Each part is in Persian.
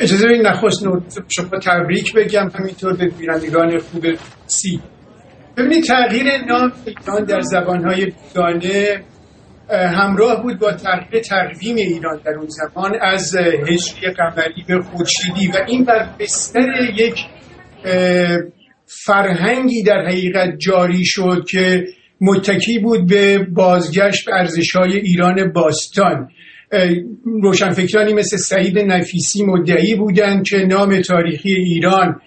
اجازه بدید نخست شما تبریک بگم همینطور به بینندگان خوب سی ببینید تغییر نام ایران در زبانهای بیگانه همراه بود با تغییر تقویم ایران در اون زمان از هجری قمری به خورشیدی و این بر بستر یک فرهنگی در حقیقت جاری شد که متکی بود به بازگشت به ارزشهای ایران باستان. روشنفکرانی مثل سعید نفیسی مدعی بودند که نام تاریخی ایران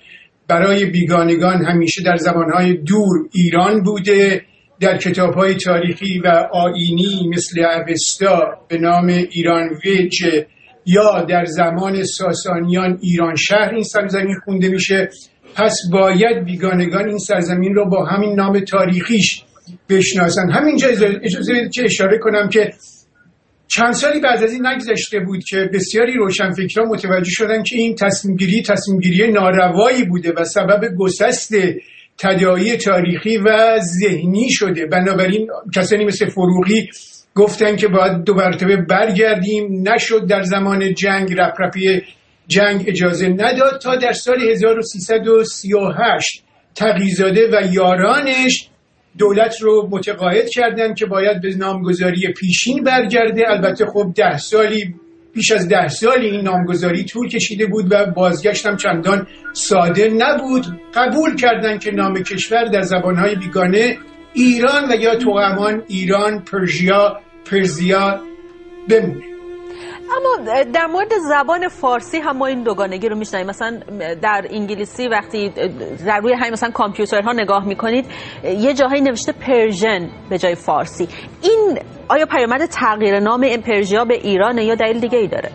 برای بیگانگان همیشه در زمانهای دور ایران بوده. در کتاب های تاریخی و آینی مثل اوستا به نام ایران ویج یا در زمان ساسانیان ایران شهر این سرزمین خونده میشه. پس باید بیگانگان این سرزمین رو با همین نام تاریخیش بشناسن. همینجا اجازه که اشاره کنم که چند سالی بعد از این نگذشته بود که بسیاری روشنفکران متوجه شدن که این تصمیمگیری تصمیمگیری ناروایی بوده و سبب گسست تدایی تاریخی و ذهنی شده. بنابراین کسانی مثل فروغی گفتن که باید دو مرتبه برگردیم. نشد در زمان جنگ رپرپی جنگ اجازه نداد تا در سال 1338 تقیزاده و یارانش دولت رو متقاعد کردن که باید به نامگذاری پیشین برگرده. البته خب ده سالی پیش از ده سالی این نامگذاری طول کشیده بود و بازگشتم چندان ساده نبود. قبول کردن که نام کشور در زبانهای بیگانه ایران و یا توغمان ایران پرژیا پرزیا بمونه. اما در مورد زبان فارسی هم ما این دوگانگی رو میشنیم مثلا در انگلیسی وقتی در روی همین مثلا کامپیوترها نگاه می‌کنید یه جاهایی نوشته Persian به جای فارسی. این آیا پیامد تغییر نام این Persia به ایرانه یا دلیل دیگه ای داره؟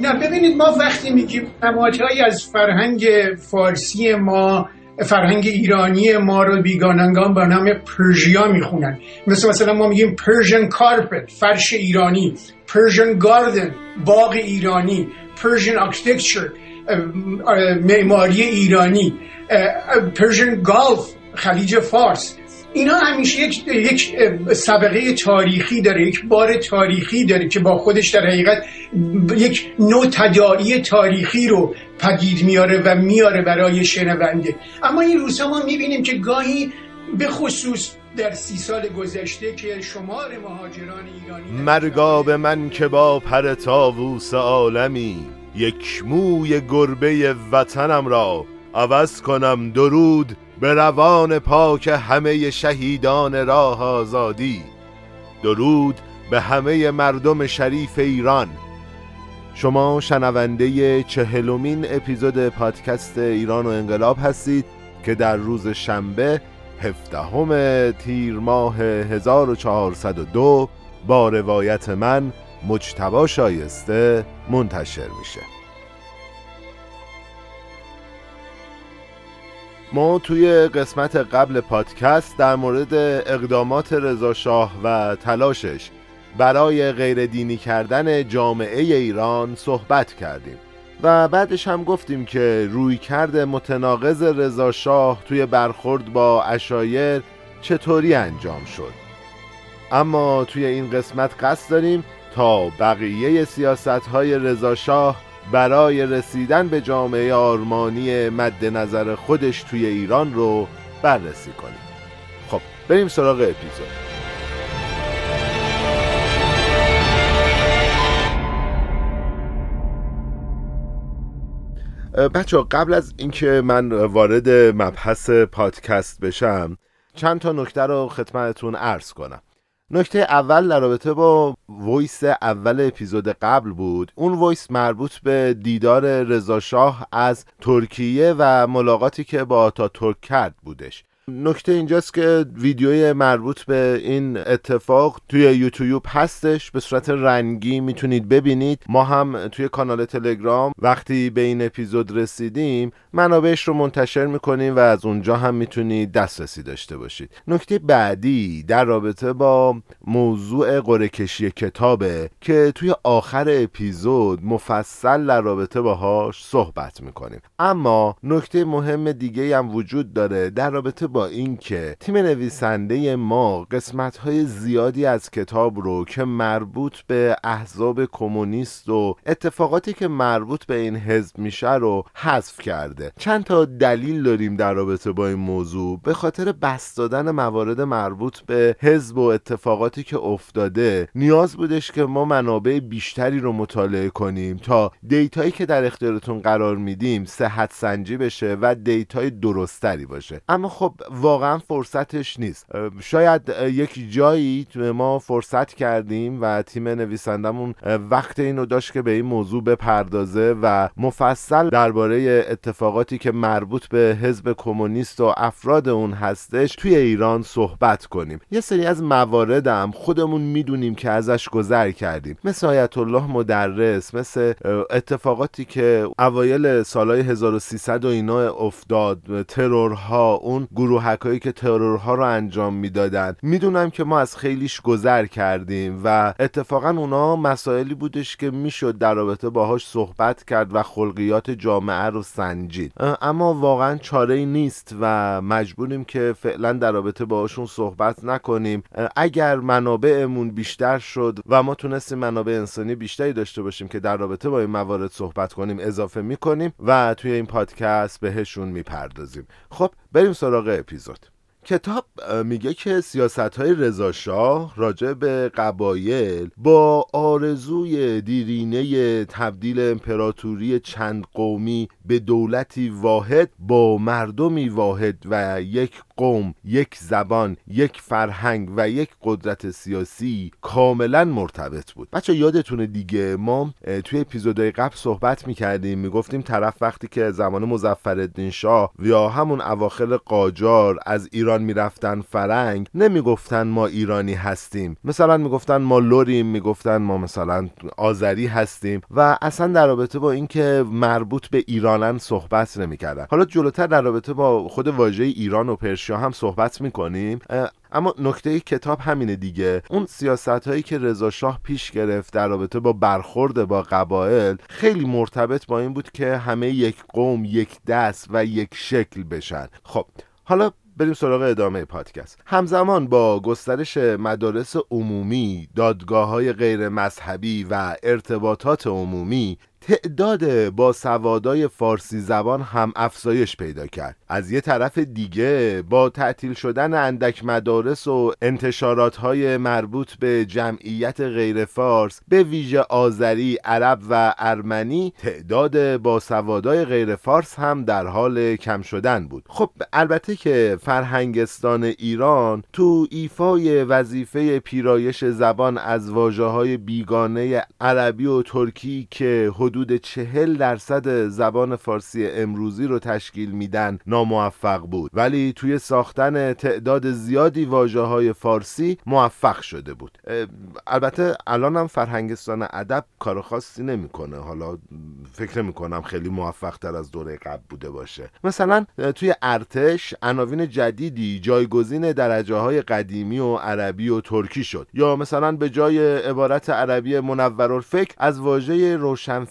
نه ببینید ما وقتی میگیم نمادهایی از فرهنگ فارسی ما فرهنگ ایرانی ما رو بیگانگان با نام Persia می‌خونن. مثل مثلا ما میگیم Persian carpet فرش ایرانی Persian garden باغ ایرانی Persian architecture معماری ایرانی Persian Gulf خلیج فارس. اینا همیشه یک, یک سابقه تاریخی داره یک بار تاریخی داره که با خودش در حقیقت یک نوع تداعی تاریخی رو پدید میاره و میاره برای شنونده. اما این روزها ما می‌بینیم که گاهی به خصوص در سی سال گذشته که شمار مهاجران ایرانی مرگا به من که با پر تاووس عالمی یک موی گربه وطنم را عوض کنم درود به روان پاک همه شهیدان راه آزادی. درود به همه مردم شریف ایران. شما شنونده چهلمین اپیزود پادکست ایران و انقلاب هستید که در روز شنبه هفدهم تیر ماه 1402 با روایت من مجتبا شایسته منتشر میشه. ما توی قسمت قبل پادکست در مورد اقدامات رضاشاه و تلاشش برای غیر دینی کردن جامعه ایران صحبت کردیم و بعدش هم گفتیم که روی کرد متناقض رضاشاه توی برخورد با اشایر چطوری انجام شد. اما توی این قسمت قصد داریم تا بقیه سیاست های رضاشاه برای رسیدن به جامعه آرمانی مد نظر خودش توی ایران رو بررسی کنیم. خب بریم سراغ اپیزود. بچه‌ها قبل از اینکه من وارد مبحث پادکست بشم چند تا نکته رو خدمتتون عرض کنم. نکته اول در رابطه با voice اول اپیزود قبل بود. اون voice مربوط به دیدار رضاشاه از ترکیه و ملاقاتی که با آتاترک کرد بودش. نکته اینجاست که ویدیوی مربوط به این اتفاق توی یوتیوب هستش به صورت رنگی می‌تونید ببینید. ما هم توی کانال تلگرام وقتی به این اپیزود رسیدیم منابعش رو منتشر می‌کنیم و از اونجا هم می‌تونید دسترسی داشته باشید. نکته بعدی در رابطه با موضوع قرعه کشی کتابه که توی آخر اپیزود مفصل در رابطه باهاش صحبت می‌کنیم. اما نکته مهم دیگه هم وجود داره در رابطه با اینکه تیم نویسنده ما قسمت های زیادی از کتاب رو که مربوط به احزاب کمونیست و اتفاقاتی که مربوط به این حزب میشه رو حذف کرده. چند تا دلیل داریم در رابطه با این موضوع. به خاطر بسط دادن موارد مربوط به حزب و اتفاقاتی که افتاده نیاز بودش که ما منابع بیشتری رو مطالعه کنیم تا data یی که در اختیارتون قرار میدیم صحت سنجی بشه و data ی درستری باشه. اما خب واقعا فرصتش نیست. شاید یک جایی ما فرصت کردیم و تیم نویسندمون وقت اینو داشت که به این موضوع بپردازه و مفصل درباره اتفاقاتی که مربوط به حزب کمونیست و افراد اون هستش توی ایران صحبت کنیم. یه سری از مواردم خودمون می‌دونیم که ازش گذر کردیم. مثل آیت الله مدرس مثل اتفاقاتی که اوایل سالهای 1300 و اینا افتاد ترورها اون گروهکایی که ترورها رو انجام می‌دادن. می‌دونم که ما از خیلیش گذر کردیم و اتفاقا اونا مسائلی بودش که می‌شد در رابطه باهاش صحبت کرد و خلقیات جامعه رو سنجید. اما واقعا چاره ای نیست و مجبوریم که فعلا در رابطه باهاشون صحبت نکنیم. اگر منابعمون بیشتر شد و ما تونستیم منابع انسانی بیشتری داشته باشیم که در رابطه با این موارد صحبت کنیم اضافه می‌کنیم و توی این پادکست بهشون می‌پردازیم. خب بریم سراغ اپیزود. کتاب میگه که سیاست های رضاشاه راجع به قبایل با آرزوی دیرینه تبدیل امپراتوری چند قومی به دولتی واحد با مردمی واحد و یک قوم یک زبان یک فرهنگ و یک قدرت سیاسی کاملا مرتبط بود. بچه یادتونه دیگه ما توی اپیزودهای قبل صحبت می‌کردیم می‌گفتیم طرف وقتی که زمان مزفر شاه یا همون اواخر قاجار از ایران می‌رفتن فرنگ نمی‌گفتن ما ایرانی هستیم. مثلا می‌گفتن ما لوریم می‌گفتن ما مثلا آذری هستیم. و اصلا در رابطه با اینکه مربوط به ایرانن صحبت نمی‌کردن. حالا جلوتر در رابطه با خود واژه ایران و پرشیا هم صحبت می‌کنیم. اما نکته کتاب همینه دیگه. اون سیاست هایی که رضا شاه پیش گرفت در رابطه با برخورد با قبایل خیلی مرتبط با این بود که همه یک قوم یک دست و یک شکل بشن. خب حالا بریم سراغ ادامه پادکست. همزمان با گسترش مدارس عمومی دادگاه های غیر مذهبی و ارتباطات عمومی تعداد با سوادای فارسی زبان هم افزایش پیدا کرد. از یه طرف دیگه با تعطیل شدن اندک مدارس و انتشارات های مربوط به جمعیت غیر فارس به ویژه آذری، عرب و ارمنی تعداد با سوادای غیر فارس هم در حال کم شدن بود. خب البته که فرهنگستان ایران تو ایفای وظیفه پیرایش زبان از واجه های بیگانه عربی و ترکی که حدود چهل درصد زبان فارسی امروزی رو تشکیل میدن. ناموفق بود. ولی توی ساختن تعداد زیادی واجه های فارسی موفق شده بود. البته الان هم فرهنگستان ادب کار خاصی نمی‌کنه. حالا فکر نمی خیلی موفق تر از دوره قبل بوده باشه. مثلا توی ارتش عناوین جدیدی جایگزین درجه های قدیمی و عربی و ترکی شد. یا مثلا به جای عبارت عربی منورالفکر از واژه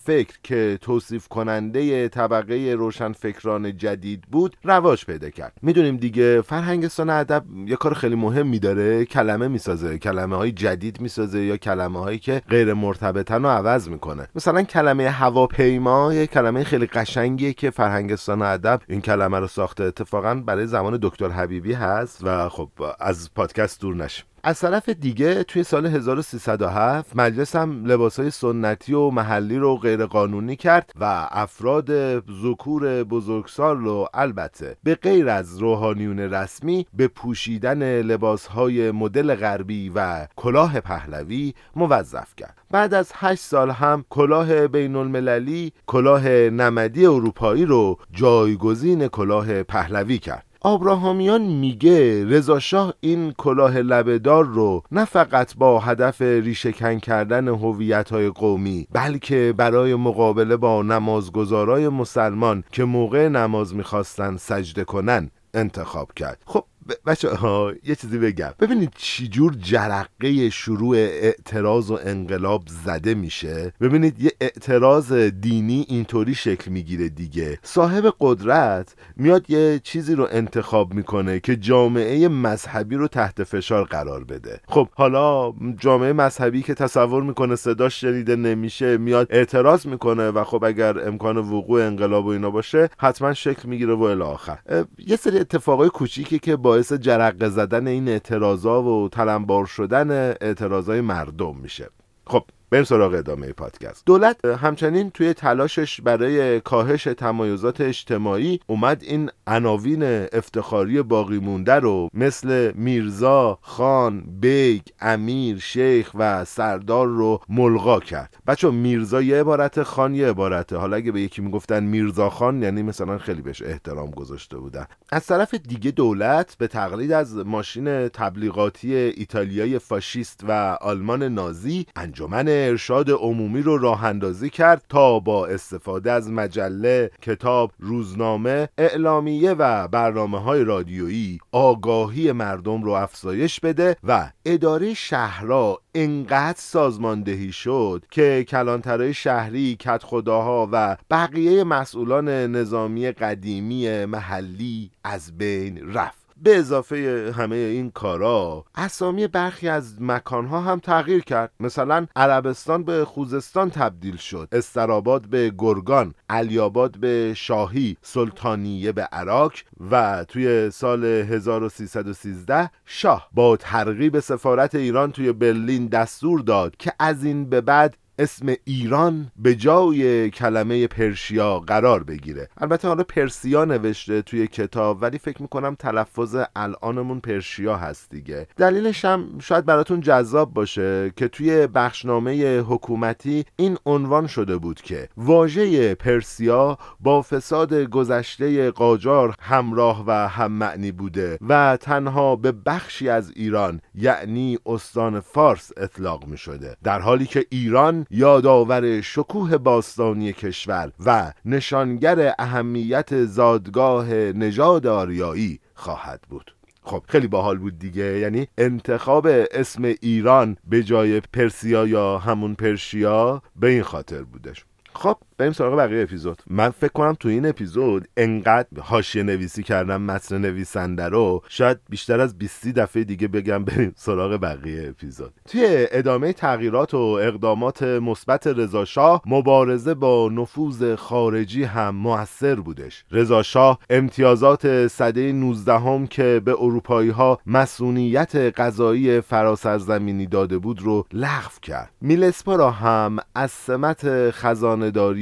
روشنفکر که توصیف کننده طبقه روشنفکران جدید بود رواج پیدا کرد. می‌دونیم دیگه فرهنگستان ادب یه کار خیلی مهم داره. کلمه می‌سازه کلمه های جدید می‌سازه یا کلمه هایی که غیر مرتبطن رو عوض می‌کنه. مثلا کلمه هواپیما یه کلمه خیلی قشنگیه که فرهنگستان ادب این کلمه رو ساخته. اتفاقا برای زمان دکتر حبیبی هست و خب از پادکست دور نشیم. از طرف دیگه توی سال 1307 مجلس هم لباسهای سنتی و محلی رو غیرقانونی کرد و افراد ذکور بزرگسال رو البته به غیر از روحانیون رسمی به پوشیدن لباسهای مدل غربی و کلاه پهلوی موظف کرد. بعد از هشت سال هم کلاه بین المللی کلاه نمدی اروپایی رو جایگزین کلاه پهلوی کرد. آبراهامیان میگه رضاشاه این کلاه لبهدار رو نه فقط با هدف ریشهکن کردن هویت‌های قومی بلکه برای مقابله با نمازگزارای مسلمان که موقع نماز می‌خواستن سجده کنن انتخاب کرد. خب بچه ها یه چیزی بگم. ببینید چجور جرقه شروع اعتراض و انقلاب زده میشه. ببینید یه اعتراض دینی اینطوری شکل می‌گیره دیگه. صاحب قدرت میاد یه چیزی رو انتخاب می‌کنه که جامعه مذهبی رو تحت فشار قرار بده. خب حالا جامعه مذهبی که تصور می‌کنه صداش شنیده نمیشه میاد اعتراض می‌کنه و خب اگر امکان وقوع انقلاب و اینا باشه حتما شکل می‌گیره و الی آخر. یه سری اتفاقای کوچیکی که باعث جرقه زدن این اعتراضا و تلمبار شدن اعتراضای مردم میشه. خب بریم سراغ ادامه پادکست. دولت همچنین توی تلاشش برای کاهش تمایزات اجتماعی اومد این عناوین افتخاری باقی مونده رو مثل میرزا، خان، بیگ، امیر، شیخ و سردار رو ملغا کرد. بچه میرزا یه عبارت خان یه عبارته. حالا اگه به یکی می‌گفتن میرزا خان یعنی مثلا خیلی بهش احترام گذاشته بودن. از طرف دیگه دولت به تقلید از ماشین تبلیغاتی ایتالیای فاشیست و آلمان نازی انجمن ارشاد عمومی رو راه اندازی کرد تا با استفاده از مجله، کتاب، روزنامه، اعلامیه و برنامه های رادیویی آگاهی مردم رو افزایش بده و اداره شهرها انقدر سازماندهی شد که کلانترهای شهری، کت خداها و بقیه مسئولان نظامی قدیمی محلی از بین رفت. به اضافه همه این کارا اسامی برخی از مکانها هم تغییر کرد. مثلا عربستان به خوزستان تبدیل شد. استراباد به گرگان علیاباد به شاهی سلطانیه به عراق و توی سال 1313 شاه. با ترغیب سفارت ایران توی برلین دستور داد که از این به بعد اسم ایران به جای کلمه پرشیا قرار بگیره. البته حالا پرسیا نوشته توی کتاب ولی فکر می‌کنم تلفظ الانمون پرشیا هست دیگه. دلیلش هم شاید براتون جذاب باشه که توی بخشنامه حکومتی این عنوان شده بود که واژه پرسیا با فساد گذشته قاجار همراه و هم معنی بوده و تنها به بخشی از ایران یعنی استان فارس اطلاق می شده در حالی که ایران یادآور شکوه باستانی کشور و نشانگر اهمیت زادگاه نژاد آریایی خواهد بود. خب خیلی باحال بود دیگه. یعنی انتخاب اسم ایران به جای پرسیا یا همون پرشیا به این خاطر بودش. خب بریم سراغ بقیه اپیزود. من فکر کنم تو این اپیزود انقدر حاشیه نویسی کردم متن نویسنده رو. شاید بیشتر از 20 دفعه دیگه بگم بریم سراغ بقیه اپیزود. توی ادامه تغییرات و اقدامات مثبت رضا مبارزه با نفوذ خارجی هم موثر بودش. رضا امتیازات سده 19 هم که به اروپایی ها مسئولیت غذایی فراسرزمینی داده بود رو لغو کرد. میلسپا را هم از سمت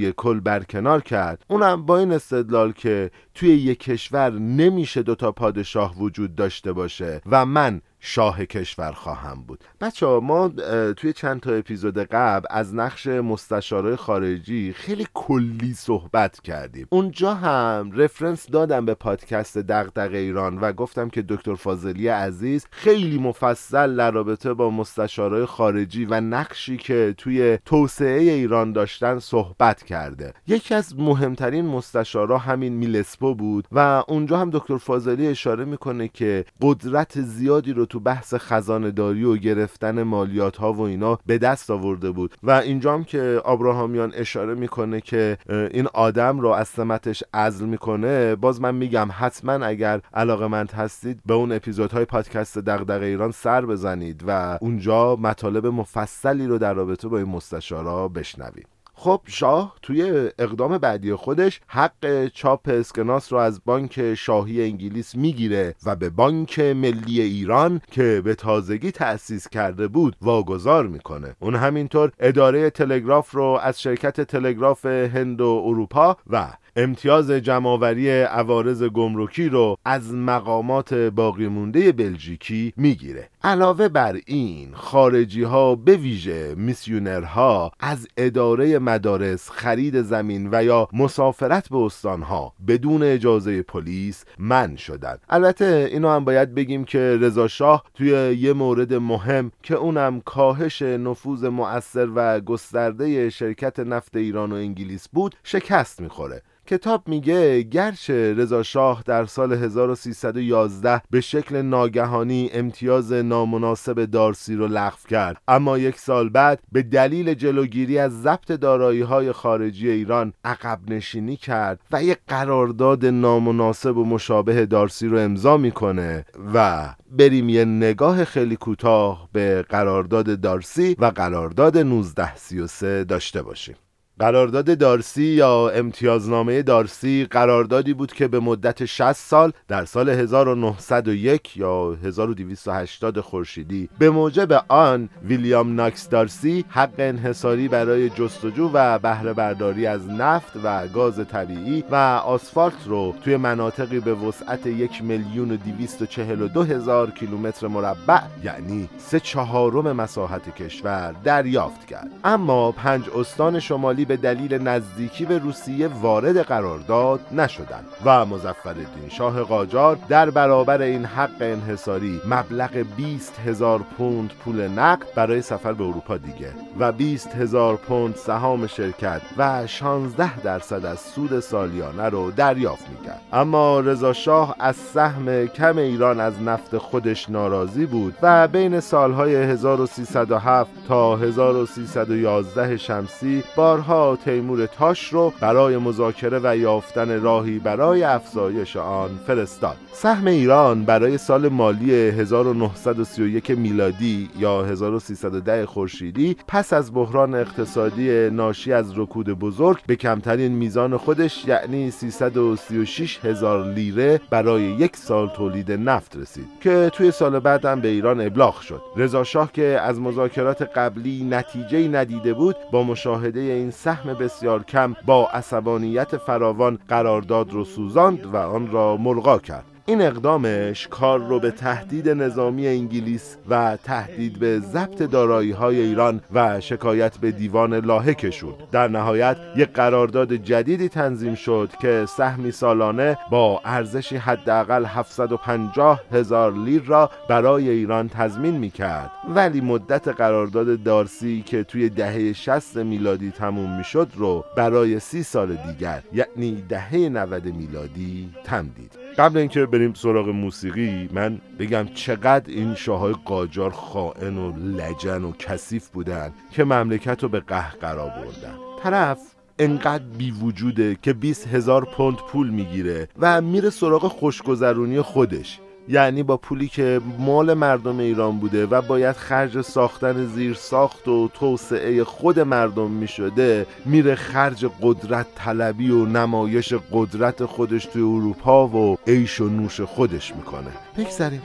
خزانهداری کل برکنار کرد. اونم با این استدلال که توی یک کشور نمیشه دوتا پادشاه وجود داشته باشه و من شاه کشور خواهم بود. بچه ها ما توی چند تا اپیزود قبل از نقش مستشارای خارجی خیلی کلی صحبت کردیم. اونجا هم رفرنس دادم به پادکست دغدغه ایران و گفتم که دکتر فاضلی عزیز خیلی مفصل در رابطه با مستشارای خارجی و نقشی که توی توسعه ایران داشتن صحبت کرده. یکی از مهمترین مستشارا همین میلسپو بود و اونجا هم دکتر فاضلی اشاره می‌کنه که قدرت زیادی رو تو بحث خزانه داری و گرفتن مالیات ها و اینا به دست آورده بود. و اینجا هم که آبراهامیان اشاره می‌کنه که این آدم رو از سمتش عزل می‌کنه باز من میگم حتما اگر علاقه مند هستید به اون اپیزودهای پادکست دغدغه ایران سر بزنید و اونجا مطالب مفصلی رو در رابطه با این مستشارا بشنوید. خب شاه توی اقدام بعدی خودش حق چاپ اسکناس رو از بانک شاهی انگلیس می‌گیره و به بانک ملی ایران که به تازگی تأسیس کرده بود واگذار می‌کنه. اون همینطور اداره تلگراف رو از شرکت تلگراف هند و اروپا و امتیاز جمعآوری عوارض گمرکی رو از مقامات باقی مونده بلژیکی می‌گیره. علاوه بر این خارجی ها به ویژه میسیونرها از اداره مدارس خرید زمین و یا مسافرت به استانها بدون اجازه پلیس من شدن البته اینو هم باید بگیم که رضا شاه توی یه مورد مهم که اونم کاهش نفوذ مؤثر و گسترده شرکت نفت ایران و انگلیس بود شکست می‌خوره. کتاب میگه گرچه رضا شاه در سال 1311 به شکل ناگهانی امتیاز نامناسب دارسی رو لغو کرد اما یک سال بعد به دلیل جلوگیری از ضبط دارایی های خارجی ایران عقب نشینی کرد و یک قرارداد نامناسب و مشابه دارسی رو امضا می‌کنه و بریم یه نگاه خیلی کوتاه به قرارداد دارسی و قرارداد 1933 داشته باشیم. قرارداد دارسی یا امتیازنامه دارسی قراردادی بود که به مدت 60 سال در سال 1901 یا 1280 خورشیدی به موجب آن ویلیام ناکس دارسی حق انحصاری برای جستجو و بهره برداری از نفت و گاز طبیعی و آسفالت رو توی مناطقی به وسعت یک میلیون و دیویست و چهل و دو هزار کیلومتر مربع یعنی سه چهارم مساحت کشور دریافت کرد. اما پنج استان شمالی به دلیل نزدیکی به روسیه وارد قرارداد نشدند و مظفرالدین شاه قاجار در برابر این حق انحصاری مبلغ 20 هزار پوند پول نقد برای سفر به اروپا دیگه و 20 هزار پوند سهام شرکت و 16 درصد از سود سالیانه رو دریافت می‌کرد. اما رضا شاه از سهم کم ایران از نفت خودش ناراضی بود و بین سالهای 1307 تا 1311 شمسی بارها تیمور تاش رو برای مذاکره و یافتن راهی برای افزایش آن فرستاد. سهم ایران برای سال مالی 1931 میلادی یا 1310 خورشیدی پس از بحران اقتصادی ناشی از رکود بزرگ به کمترین میزان خودش یعنی 336 هزار لیره برای یک سال تولید نفت رسید که توی سال بعد هم به ایران ابلاغ شد. رضا شاه که از مذاکرات قبلی نتیجه ندیده بود با مشاهده این سهم بسیار کم با عصبانیت فراوان قرارداد رو سوزاند و آن را ملغا کرد. این اقدامش کار رو به تهدید نظامی انگلیس و تهدید به ضبط دارایی های ایران و شکایت به دیوان لاهه کشوند در نهایت یک قرارداد جدیدی تنظیم شد که سهمی سالانه با ارزشی حداقل 750 هزار لیر را برای ایران تضمین می کرد ولی مدت قرارداد دارسی که توی دهه 60 میلادی تموم می شد رو برای سی سال دیگر یعنی دهه 90 میلادی تمدید. قبل اینکه بریم سراغ موسیقی. من بگم چقدر این شاههای قاجار خائن و لجن و کثیف بودن که مملکت رو به قهقرا بردن. طرف انقدر بی وجوده که 20 هزار پوند پول می‌گیره و میره سراغ خوشگذرونی خودش. یعنی با پولی که مال مردم ایران بوده و باید خرج ساختن زیر ساخت و توسعه خود مردم می شده میره خرج قدرت طلبی و نمایش قدرت خودش توی اروپا و عیش و نوش خودش می‌کنه. بگذاریم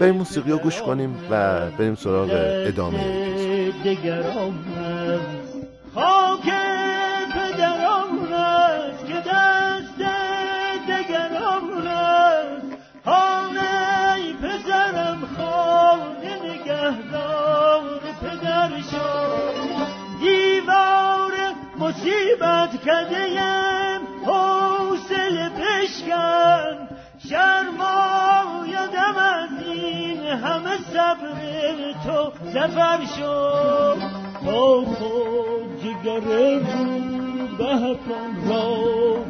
بریم موسیقی رو گوش کنیم و بریم سراغ ادامه خاک پدران است. که دست دگران است. نگهدار پدر شد دیوار مصیبت کدیم حوصله پشکن شرمایدم از این همه صبر تو زفر شد. با خود جگر روبه را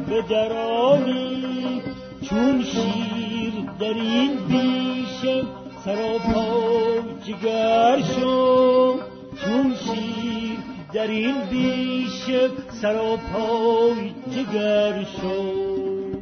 به درانی. چون شیر در این بیشه سراپا جگر شد چون شیر در این بیشه سراپا جگر شد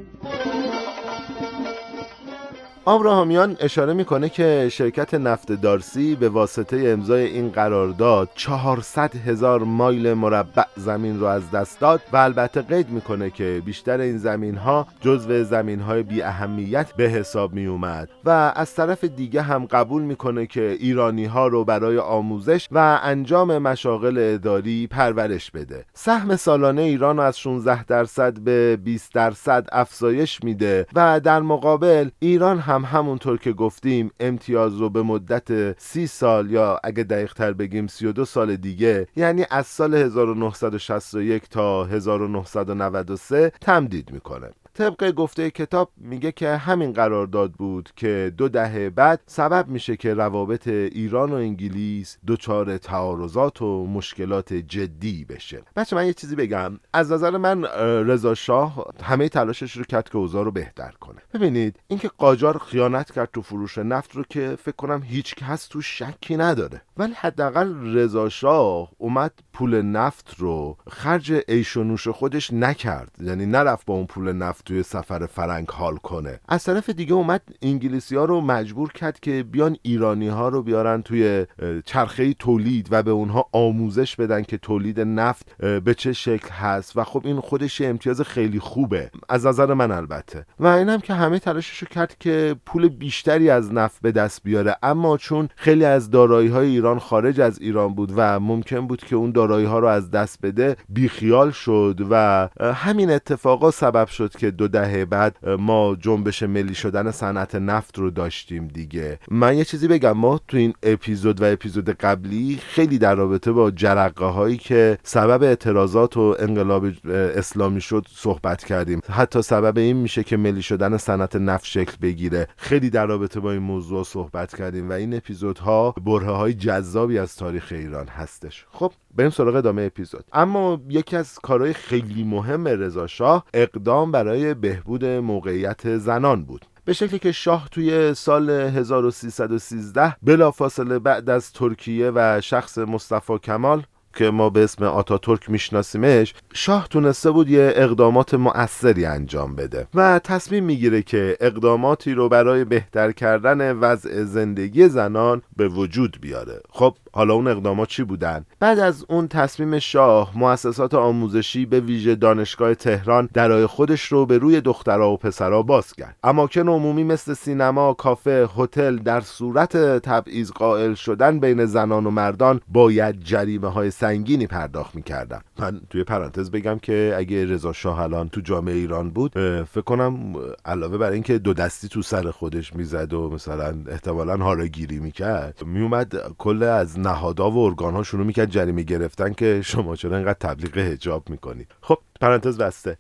آبراهامیان اشاره می‌کنه که شرکت نفت دارسی به واسطه امضای این قرارداد 400 هزار مایل مربع زمین رو از دست داد و البته قید می‌کنه که بیشتر این زمین ها جزو زمین های بی اهمیت به حساب می اومد و از طرف دیگه هم قبول می‌کنه که ایرانی ها رو برای آموزش و انجام مشاغل اداری پرورش بده. سهم سالانه ایران از 16 درصد به 20 درصد افزایش میده و در مقابل ایران هم همونطور که گفتیم امتیاز رو به مدت سی سال یا اگه دقیق بگیم 32 سال دیگه یعنی از سال 1961 تا 1993 تمدید می‌کنه. طبق گفته کتاب میگه که همین قرارداد بود که دو دهه بعد سبب میشه که روابط ایران و انگلیس دچار تعارضات و مشکلات جدی بشه. بچه من یه چیزی بگم. از نظر من رضا شاه همه تلاشش رو کرد که اوضاع رو بهتر کنه. ببینید اینکه قاجار خیانت کرد تو فروش نفت رو که فکر کنم هیچ کس تو شکی نداره. ولی حداقل رضا شاه اومد پول نفت رو خرج عیش و نوش خودش نکرد. یعنی نرفت با اون پول نفت توی سفر فرنگ حال کنه. از طرف دیگه اومد انگلیسی ها رو مجبور کرد که بیان ایرانی ها رو بیارن توی چرخه تولید و به اونها آموزش بدن که تولید نفت به چه شکل هست. و خب این خودش امتیاز خیلی خوبه. از نظر من البته. و اینم که همه تلاشش رو کرد که پول بیشتری از نفت به دست بیاره. اما چون خیلی از دارایی های ایران خارج از ایران بود و ممکن بود که اون دارایی ها رو از دست بده بیخیال شد و همین اتفاقا سبب شد که دو دهه بعد ما جنبش ملی شدن صنعت نفت رو داشتیم دیگه. من یه چیزی بگم ما تو این اپیزود و اپیزود قبلی خیلی در رابطه با جرقه هایی که سبب اعتراضات و انقلاب اسلامی شد صحبت کردیم. حتی سبب این میشه که ملی شدن صنعت نفت شکل بگیره. خیلی در رابطه با این موضوع صحبت کردیم و این اپیزودها بره های جذابی از تاریخ ایران هستش. خب بریم سراغ ادامه اپیزود. اما یکی از کارهای خیلی مهم رضا شاه اقدام برای بهبود موقعیت زنان بود. به شکلی که شاه توی سال 1313 بلافاصله بعد از ترکیه و شخص مصطفی کمال که ما به اسم آتاتورک میشناسیمش شاه تونسته بود یه اقدامات مؤثری انجام بده و تصمیم می‌گیره که اقداماتی رو برای بهتر کردن وضع زندگی زنان به وجود بیاره. خب حالا اون اقدامات چی بودن؟ بعد از اون تصمیم شاه مؤسسات آموزشی به ویژه دانشگاه تهران درای خودش رو به روی دخترها و پسرها باز کرد. اماکن عمومی مثل سینما کافه هتل در صورت تبعیض قائل شدن بین زنان و مردان باید جریمه های سنگینی پرداخت می‌کردن من توی پرانتز بگم که اگه رضا شاه الان تو جامعه ایران بود فکر کنم علاوه بر اینکه دو دستی تو سر خودش می‌زد و مثلا احتمالا هاراگیری می‌کرد میومد کل از نهادها و ارگان ها شروع می‌کرد جریمه گرفتن که شما چرا اینقدر تبلیغ هجاب می‌کنید خب پرانتز بسته.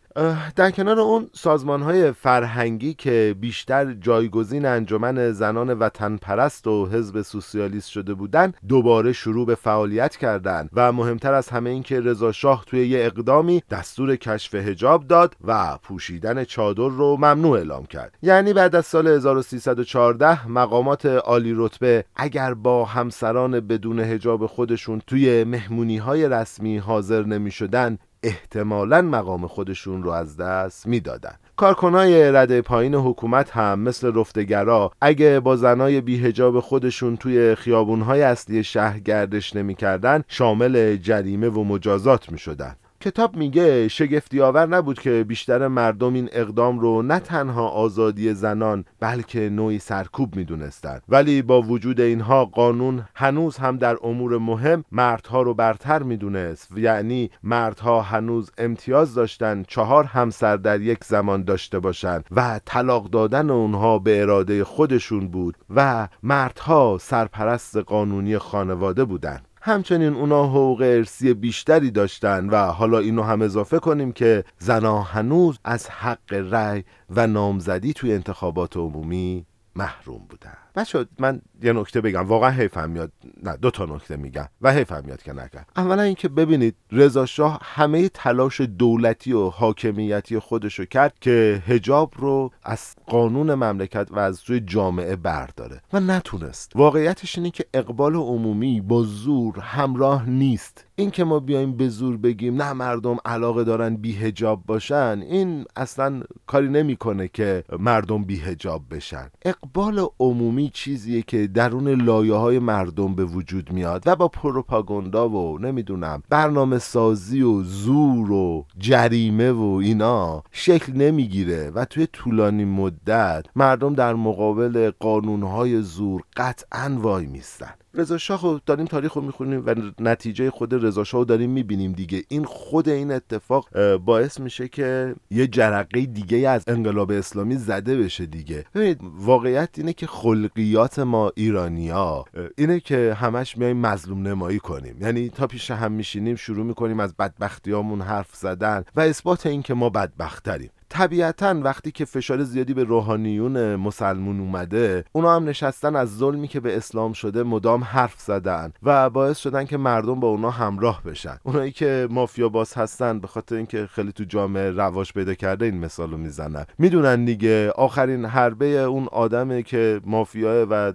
در کنار اون سازمان های فرهنگی که بیشتر جایگزین انجمن زنان وطن پرست و حزب سوسیالیست شده بودن دوباره شروع به فعالیت کردند و مهمتر از همه این که رضا شاه توی یه اقدامی دستور کشف هجاب داد و پوشیدن چادر رو ممنوع اعلام کرد. یعنی بعد از سال 1314 مقامات عالی رتبه اگر با همسران بدون هجاب خودشون توی مهمونی های رسمی حاضر نمی شدن احتمالا مقام خودشون رو از دست می‌دادن کارکنای رده پایین حکومت هم مثل رفتگرا اگه با زنای بیهجاب خودشون توی خیابونهای اصلی شهر گردش نمی‌کردن شامل جریمه و مجازات می شدن. کتاب میگه شگفتی آور نبود که بیشتر مردم این اقدام رو نه تنها آزادی زنان بلکه نوعی سرکوب می‌دونستند. ولی با وجود اینها قانون هنوز هم در امور مهم مردها رو برتر می‌دونست. یعنی مردها هنوز امتیاز داشتن چهار همسر در یک زمان داشته باشند و طلاق دادن اونها به اراده خودشون بود و مردها سرپرست قانونی خانواده بودند. همچنین اونا حقوق ارسی بیشتری داشتن و حالا اینو هم اضافه کنیم که زنها هنوز از حق رأی و نامزدی توی انتخابات عمومی محروم بودن. بچه من یه نکته بگم. واقعا حیفم میاد. نه دو تا نکته میگم و حیفم میاد که نگم. اولا اینکه ببینید رضا شاه همه تلاش دولتی و حاکمیتی خودشو کرد که هجاب رو از قانون مملکت و از روی جامعه برداره و نتونست. واقعیتش اینه که اقبال عمومی با زور همراه نیست. این که ما بیایم به زور بگیم نه مردم علاقه دارن بیهجاب باشن این اصلا کاری نمی‌کنه که مردم بیهجاب بشن. اقبال عمومی چیزیه که درون لایه های مردم به وجود میاد و با پروپاگاندا و نمی‌دونم برنامه سازی و زور و جریمه و اینا شکل نمی‌گیره و توی طولانی مدت مردم در مقابل قانونهای زور قطعا وای میستن. رضا شاه داریم تاریخ رو می‌خونیم و نتیجه خود رضا شاه رو داریم می‌بینیم دیگه. این خود این اتفاق باعث میشه که یه جرقه دیگه از انقلاب اسلامی زده بشه دیگه. ببینید واقعیت اینه که خلقیات ما ایرانیا اینه که همش میایم مظلوم نمایی کنیم. یعنی تا پیش هم میشینیم شروع می‌کنیم از بدبختیامون حرف زدن و اثبات این که ما بدبختتریم طبیعتا وقتی که فشار زیادی به روحانیون مسلمون اومده اونا هم نشستن از ظلمی که به اسلام شده مدام حرف زدن و باعث شدن که مردم با اونا همراه بشن. اونایی که مافیا باز هستن به خاطر اینکه خیلی تو جامعه رواج پیدا کرده این مثالو می‌زنن. می‌دونن دیگه آخرین حربه اون آدمه که مافیاه و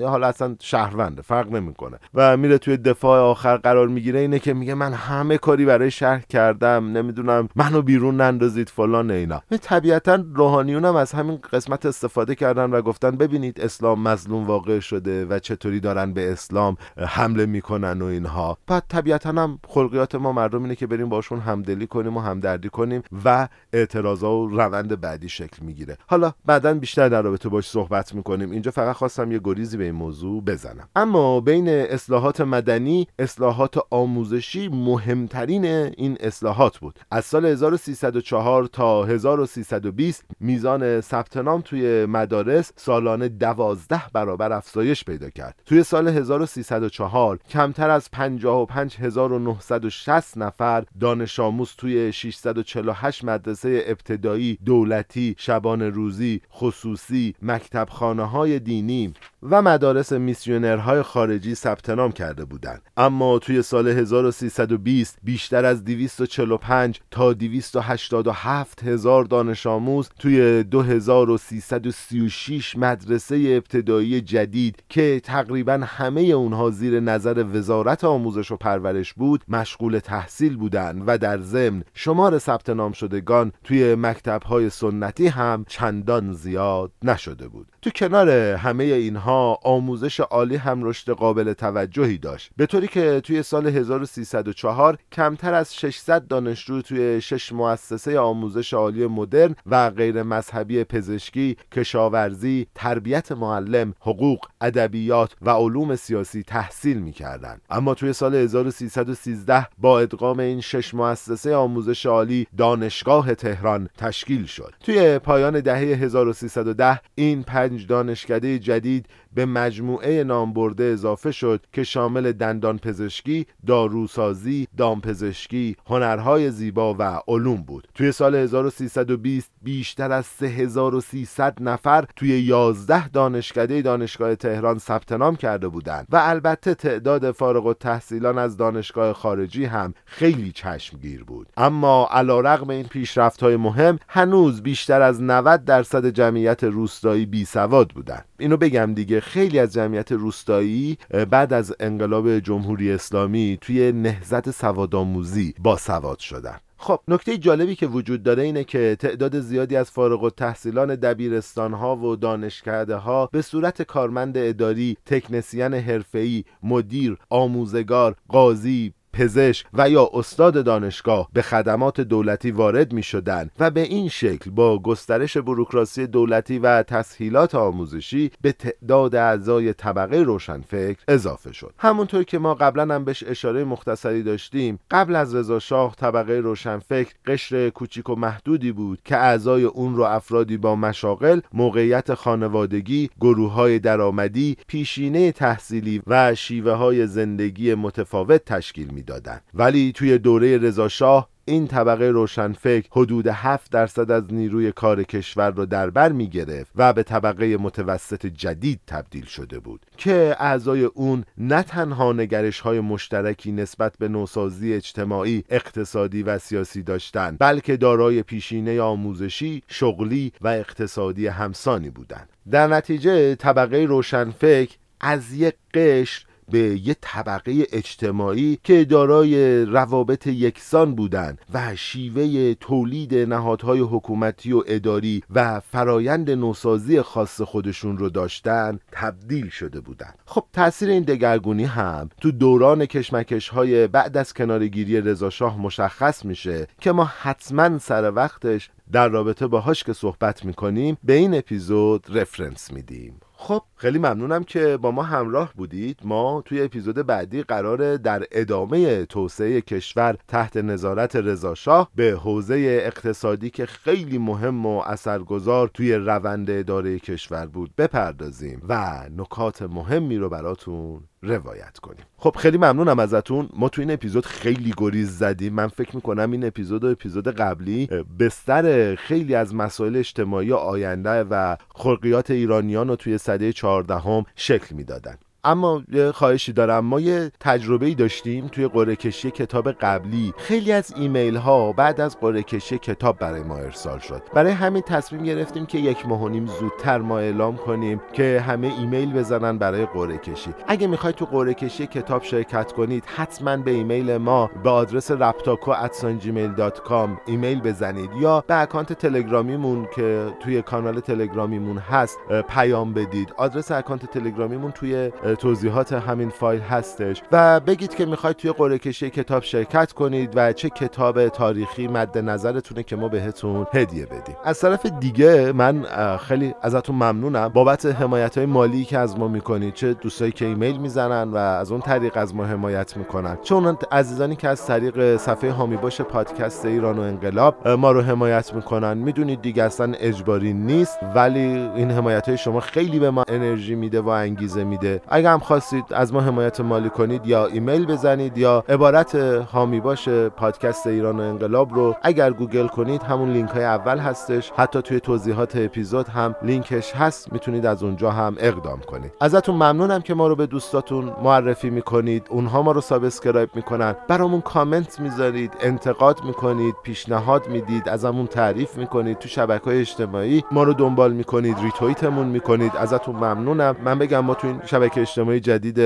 حالا اصلا شهرونده فرق نمی‌کنه. و میره توی دفاع آخر قرار می‌گیره اینه که میگه من همه کاری برای شهر کردم نمی‌دونم منو بیرون نندازید فلان اینا. طبیعتا روحانیون هم از همین قسمت استفاده کردن و گفتن ببینید اسلام مظلوم واقع شده و چطوری دارن به اسلام حمله می‌کنن و اینها. بعد طبیعتا هم خلقیات ما مردم اینه که بریم باشون همدلی کنیم و همدردی کنیم و اعتراضا و روند بعدی شکل می‌گیره. حالا بعدا بیشتر در رابطه باش صحبت می‌کنیم. اینجا فقط خواستم یه گریزی به این موضوع بزنم. اما بین اصلاحات مدنی اصلاحات آموزشی مهمترین این اصلاحات بود. از سال 1304 تا 1320 میزان ثبت نام توی مدارس سالانه دوازده برابر افزایش پیدا کرد. توی سال 1304 کمتر از 55960 نفر دانش آموز توی 648 مدرسه ابتدایی دولتی شبان روزی خصوصی مکتب خانه های دینی و مدارس میسیونرهای خارجی ثبت نام کرده بودند. اما توی سال 1320 بیشتر از 245 تا 287 هزار دانش آموز توی 2336 مدرسه ابتدایی جدید که تقریبا همه اونها زیر نظر وزارت آموزش و پرورش بود مشغول تحصیل بودند و در ضمن شمار ثبت نام شدگان توی مکتب های سنتی هم چندان زیاد نشده بود. تو کنار همه اینها آموزش عالی هم رشد قابل توجهی داشت. به طوری که توی سال 1304 کمتر از 600 دانشجو توی شش مؤسسه آموزش عالی مدرن و غیر مذهبی پزشکی، کشاورزی، تربیت معلم، حقوق، ادبیات و علوم سیاسی تحصیل می‌کردند. اما توی سال 1313 با ادغام این شش مؤسسه آموزش عالی دانشگاه تهران تشکیل شد. توی پایان دهه 1310 این پنج دانشکده جدید به مجموعه نامبرده اضافه شد که شامل دندان پزشکی، داروسازی، دامپزشکی، هنرهای زیبا و علوم بود. توی سال 1320 بیشتر از 3300 نفر توی 11 دانشکده دانشگاه تهران ثبت نام کرده بودند و البته تعداد فارغ التحصیلان از دانشگاه خارجی هم خیلی چشمگیر بود. اما علیرغم این پیشرفت‌های مهم هنوز بیشتر از 90 درصد جمعیت روستایی بی سواد بودند. اینو بگم دیگه خیلی از جمعیت روستایی بعد از انقلاب جمهوری اسلامی توی نهزت سوادآموزی با سواد شدن. خب نکته جالبی که وجود داره اینه که تعداد زیادی از فارغ التحصیلان دبیرستان ها و دانشکده ها به صورت کارمند اداری، تکنسین حرفه‌ای، مدیر، آموزگار، قاضی، پزشک و یا استاد دانشگاه به خدمات دولتی وارد می شدن و به این شکل با گسترش بروکراسی دولتی و تسهیلات آموزشی به تعداد اعضای طبقه روشنفکر اضافه شد. همونطور که ما قبلا هم بهش اشاره مختصری داشتیم قبل از رضا شاه طبقه روشنفکر قشر کوچیک و محدودی بود که اعضای اون رو افرادی با مشاغل موقعیت خانوادگی گروه های درآمدی پیشینه تحصیلی و شیوه های زندگی متفاوت تشکیل می ولی توی دوره رضاشاه این طبقه روشنفکر حدود 7 درصد از نیروی کار کشور را در بر می گرفت و به طبقه متوسط جدید تبدیل شده بود که اعضای اون نه تنها نگرش های مشترکی نسبت به نوسازی اجتماعی، اقتصادی و سیاسی داشتند بلکه دارای پیشینه آموزشی، شغلی و اقتصادی همسانی بودند. در نتیجه طبقه روشنفکر از یک قشر به یه طبقه اجتماعی که دارای روابط یکسان بودند و شیوه تولید نهادهای حکومتی و اداری و فرایند نوسازی خاص خودشون رو داشتن تبدیل شده بودند خب تاثیر این دگرگونی هم تو دوران کشمکش های بعد از کنارگیری رضاشاه مشخص میشه که ما حتما سر وقتش در رابطه باهاش که صحبت می‌کنیم به این اپیزود رفرنس میدیم. خب خیلی ممنونم که با ما همراه بودید. ما توی اپیزود بعدی قرار در ادامه توسعه کشور تحت نظارت رضاشاه به حوزه اقتصادی که خیلی مهم و اثرگذار توی روند اداره کشور بود بپردازیم و نکات مهمی رو براتون روایت کنیم. خب خیلی ممنونم ازتون. ما تو این اپیزود خیلی گریز زدیم. من فکر می‌کنم این اپیزود و اپیزود قبلی بستر خیلی از مسائل اجتماعی آینده و خلقیات ایرانیان رو توی سده چهاردهم شکل می‌دادن اما خواهشی دارم. ما یه تجربه ای داشتیم توی قرعه کشی کتاب قبلی. خیلی از ایمیل ها بعد از قرعه کشی کتاب برای ما ارسال شد. برای همین تصمیم گرفتیم که یک ماه و نیم زودتر ما اعلام کنیم که همه ایمیل بزنن برای قرعه کشی. اگه می‌خواید تو قرعه کشی کتاب شرکت کنید حتما به ایمیل ما به آدرس raptaco@gmail.com ایمیل بزنید. یا به account تلگرامیمون که توی کانال تلگرامیمون هست پیام بدید. آدرس account تلگرامیمون توی توضیحات همین فایل هستش و بگید که می‌خواید توی قرعه کشی کتاب شرکت کنید و چه کتاب تاریخی مد نظرتونه که ما بهتون هدیه بدیم. از طرف دیگه من خیلی ازتون ممنونم بابت حمایت های مالی که از ما می‌کنید. چه دوستایی که ایمیل می‌زنن و از اون طریق از ما حمایت می‌کنن. چه اون عزیزانی که از طریق صفحه حامی باش پادکست ایران و انقلاب ما رو حمایت می‌کنن. می‌دونید دیگه اصلا اجباری نیست ولی این حمایت های شما خیلی به ما انرژی میده و انگیزه میده. اگر هم خواستید از ما حمایت مالی کنید یا ایمیل بزنید یا عبارت حامی باش پادکست ایران و انقلاب رو اگر گوگل کنید همون لینک های اول هستش. حتی توی توضیحات اپیزود هم لینکش هست. می‌تونید از اونجا هم اقدام کنید. ازتون ممنونم که ما رو به دوستاتون معرفی می‌کنید. اونها ما رو subscribe می‌کنن. برامون کامنت می‌ذارید انتقاد می‌کنید پیشنهاد می‌دید ازمون تعریف می‌کنید. تو شبکه های اجتماعی ما رو دنبال می‌کنید ریتویتمون می‌کنید. ازتون ممنونم. من بگم ما تو این شبکه اجتماعی جدید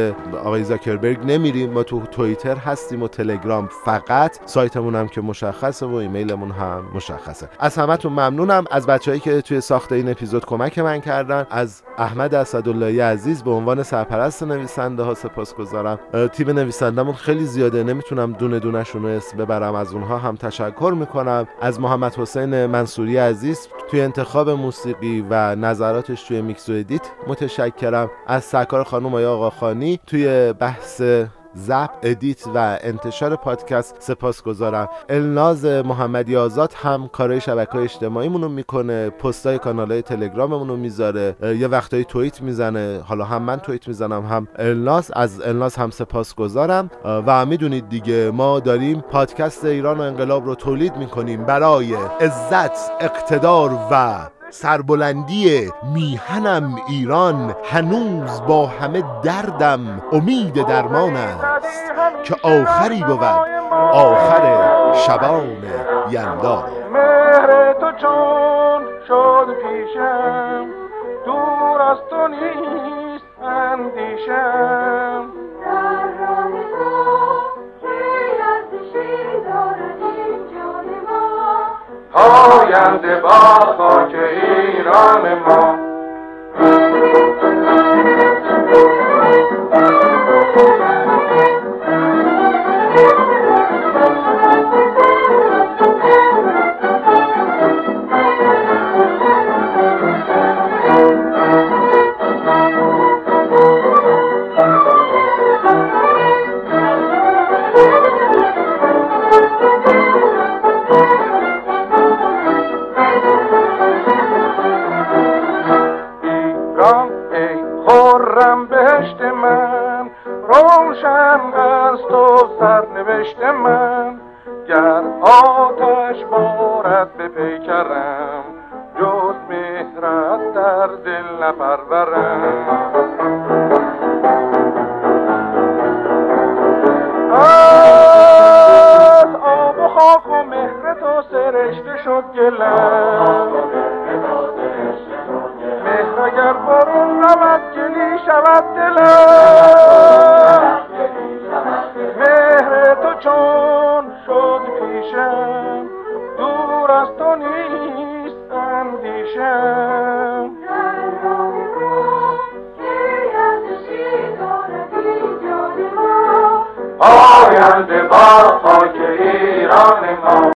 آقای زاکربرگ نمیریم. ما تو توییتر هستیم و تلگرام فقط. سایتمون هم که مشخصه و ایمیلمون هم مشخصه. از همتون ممنونم. از بچههایی که توی ساخت این اپیزود کمک من کردن. از احمد اسداللهی عزیز به عنوان سرپرست نویسنده ها سپاسگزارم تیم نویسندمون خیلی زیاده. نمی‌تونم دونه دونشون رو اسم ببرم. از اونها هم تشکر می‌کنم. از محمد حسین منصوری عزیز توی انتخاب موسیقی و نظراتش توی میکس و edit متشکرم. از سرکار خانم آیا آقاخانی توی بحث ضبط ادیت و انتشار پادکست سپاسگزارم الناز محمدی آزاد هم کارهای شبکه های اجتماعیمون رو می‌کنه پستای کانال های تلگراممون رو می‌ذاره یه وقتایی توییت می‌زنه. حالا هم من توییت می‌زنم هم الناز. از الناز هم سپاسگزارم و می‌دونید دیگه ما داریم پادکست ایران و انقلاب رو تولید می‌کنیم برای عزت اقتدار و سربلندی میهنم ایران هنوز با همه دردم امید درمان است که آخری بود آخر شبان یلدا. مهر تو چون شد پیشم دور از تو نیست اندیشم. پاینده با خاک ایران ما.